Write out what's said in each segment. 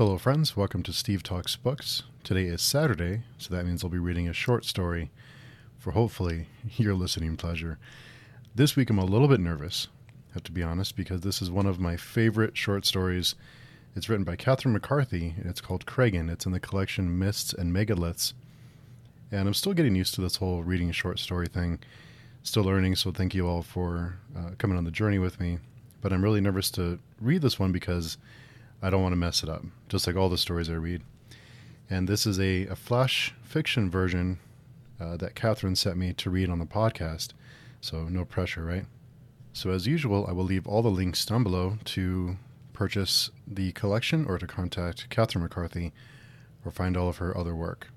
Hello, friends. Welcome to Steve Talks Books. Today is Saturday, so that means I'll be reading a short story for hopefully your listening pleasure. This week I'm a little bit nervous, have to be honest, because this is one of my favorite short stories. It's written by Catherine McCarthy, and it's called Kragen. It's in the collection Mists and Megaliths. And I'm still getting used to this whole reading short story thing. Still learning, so thank you all for uh, coming on the journey with me. But I'm really nervous to read this one because I don't want to mess it up, just like all the stories I read. And this is a, a flash fiction version uh, that Catherine sent me to read on the podcast. So no pressure, right? So as usual, I will leave all the links down below to purchase the collection or to contact Catherine McCarthy or find all of her other work.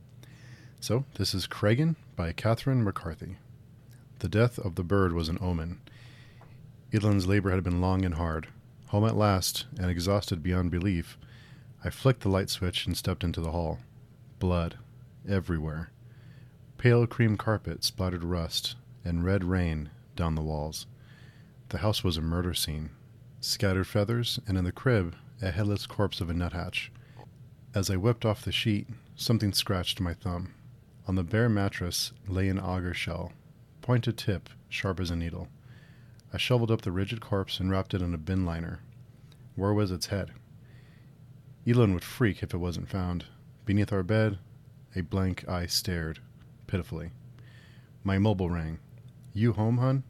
So this is Kragen by Catherine McCarthy. The death of the bird was an omen. Elan's labor had been long and hard. Home at last, and exhausted beyond belief, I flicked the light switch and stepped into the hall. Blood. Everywhere. Pale cream carpet splattered rust, and red rain down the walls. The house was a murder scene. Scattered feathers, and in the crib, a headless corpse of a nuthatch. As I whipped off the sheet, something scratched my thumb. On the bare mattress lay an auger shell, pointed tip, sharp as a needle. I shoveled up the rigid corpse and wrapped it in a bin liner. Where was its head? Elon would freak if it wasn't found. Beneath our bed, a blank eye stared, pitifully. My mobile rang. You home, hun?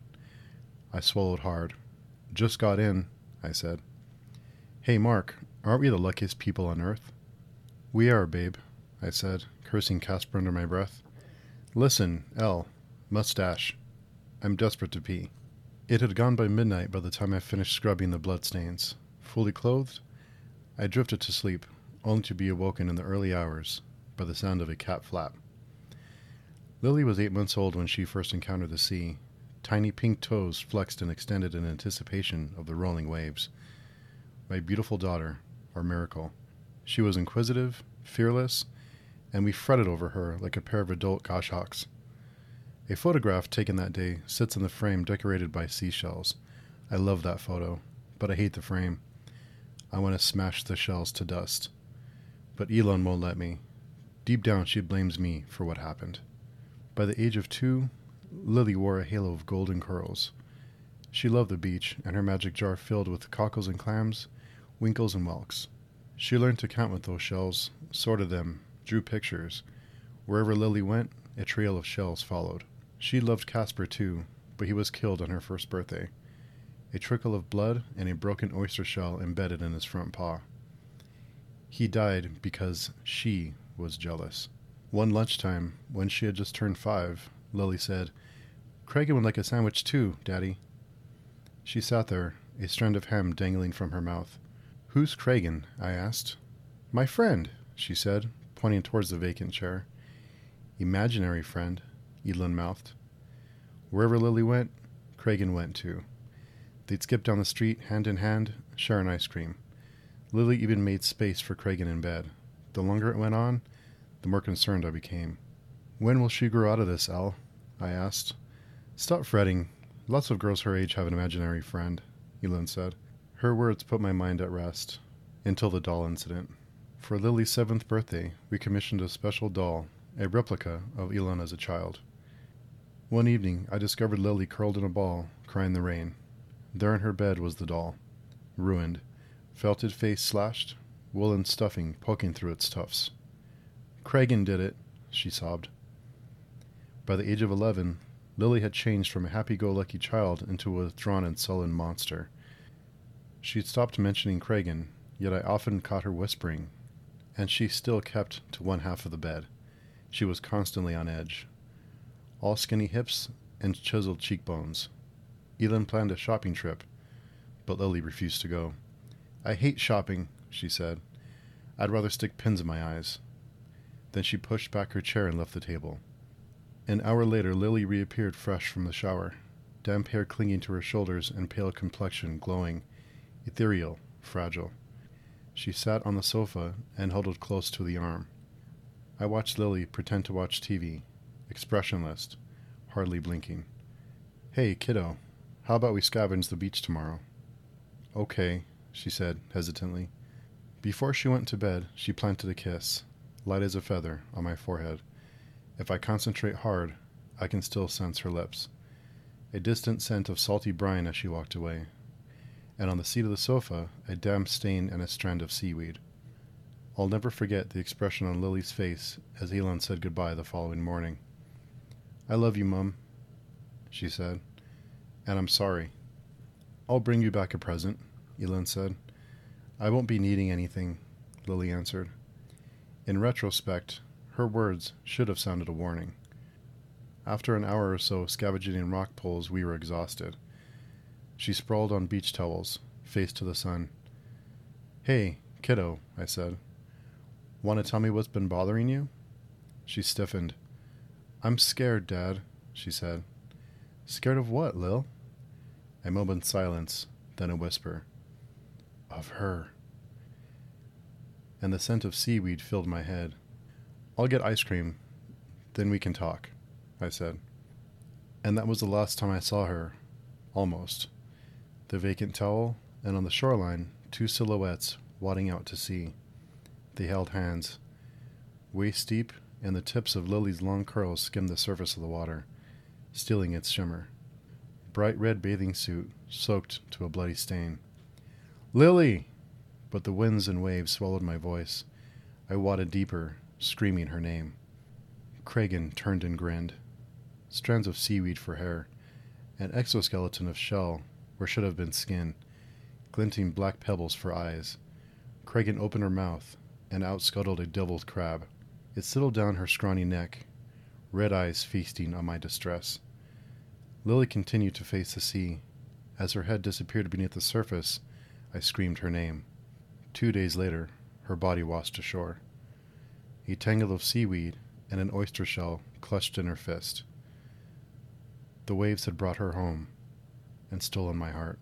I swallowed hard. Just got in, I said. Hey, Mark, aren't we the luckiest people on earth? We are, babe, I said, cursing Casper under my breath. Listen, L, mustache. I'm desperate to pee. It had gone by midnight by the time I finished scrubbing the bloodstains. Fully clothed, I drifted to sleep, only to be awoken in the early hours by the sound of a cat flap. Lily was eight months old when she first encountered the sea. Tiny pink toes flexed and extended in anticipation of the rolling waves. My beautiful daughter, our miracle. She was inquisitive, fearless, and we fretted over her like a pair of adult goshawks. A photograph taken that day sits in the frame decorated by seashells. I love that photo, but I hate the frame. I want to smash the shells to dust. But Elon won't let me. Deep down, she blames me for what happened. By the age of two, Lily wore a halo of golden curls. She loved the beach and her magic jar filled with cockles and clams, winkles and whelks. She learned to count with those shells, sorted them, drew pictures. Wherever Lily went, a trail of shells followed. She loved Casper too, but he was killed on her first birthday. A trickle of blood and a broken oyster shell embedded in his front paw. He died because she was jealous. One lunchtime, when she had just turned five, Lily said, Kragen would like a sandwich too, Daddy. She sat there, a strand of hem dangling from her mouth. Who's Kragen? I asked. My friend, she said, pointing towards the vacant chair. Imaginary friend, Elon mouthed. Wherever Lily went, Kragen went too. They'd skip down the street, hand in hand, share an ice cream. Lily even made space for Kragen in bed. The longer it went on, the more concerned I became. When will she grow out of this, Al? I asked. Stop fretting. Lots of girls her age have an imaginary friend, Elon said. Her words put my mind at rest. Until the doll incident. For Lily's seventh birthday, we commissioned a special doll, a replica of Elon as a child. One evening, I discovered Lily curled in a ball, crying the rain. There in her bed was the doll, ruined, felted face slashed, woolen stuffing poking through its tufts. Kragen did it, she sobbed. By the age of eleven, Lily had changed from a happy go lucky child into a withdrawn and sullen monster. She had stopped mentioning Kragen, yet I often caught her whispering, and she still kept to one half of the bed. She was constantly on edge, all skinny hips and chiseled cheekbones. Elon planned a shopping trip, but Lily refused to go. I hate shopping, she said. I'd rather stick pins in my eyes. Then she pushed back her chair and left the table. An hour later, Lily reappeared fresh from the shower, damp hair clinging to her shoulders and pale complexion glowing, ethereal, fragile. She sat on the sofa and huddled close to the arm. I watched Lily pretend to watch TV, expressionless, hardly blinking. Hey, kiddo, how about we scavenge the beach tomorrow? Okay, she said hesitantly. Before she went to bed, she planted a kiss, light as a feather, on my forehead. If I concentrate hard, I can still sense her lips. A distant scent of salty brine as she walked away, and on the seat of the sofa, a damp stain and a strand of seaweed. I'll never forget the expression on Lily's face as Elon said goodbye the following morning. I love you, Mum, she said, and I'm sorry. I'll bring you back a present, Elon said. I won't be needing anything, Lily answered. In retrospect, her words should have sounded a warning. After an hour or so scavenging in rock pools, we were exhausted. She sprawled on beach towels, face to the sun. Hey, kiddo, I said. Want to tell me what's been bothering you? She stiffened. I'm scared, Dad, she said. Scared of what, Lil? A moment's silence, then a whisper. Of her. And the scent of seaweed filled my head. I'll get ice cream, then we can talk, I said. And that was the last time I saw her. Almost. The vacant towel, and on the shoreline, two silhouettes wadding out to sea. They held hands. Waist deep, and the tips of Lily's long curls skimmed the surface of the water, stealing its shimmer. Bright red bathing suit, soaked to a bloody stain. Lily! But the winds and waves swallowed my voice. I wadded deeper, screaming her name. Kragen turned and grinned. Strands of seaweed for hair, an exoskeleton of shell where should have been skin, glinting black pebbles for eyes. Kragen opened her mouth, and out scuttled a deviled crab. It settled down her scrawny neck, red eyes feasting on my distress. Lily continued to face the sea. As her head disappeared beneath the surface, I screamed her name. Two days later, her body washed ashore. A tangle of seaweed and an oyster shell clutched in her fist. The waves had brought her home and stolen my heart.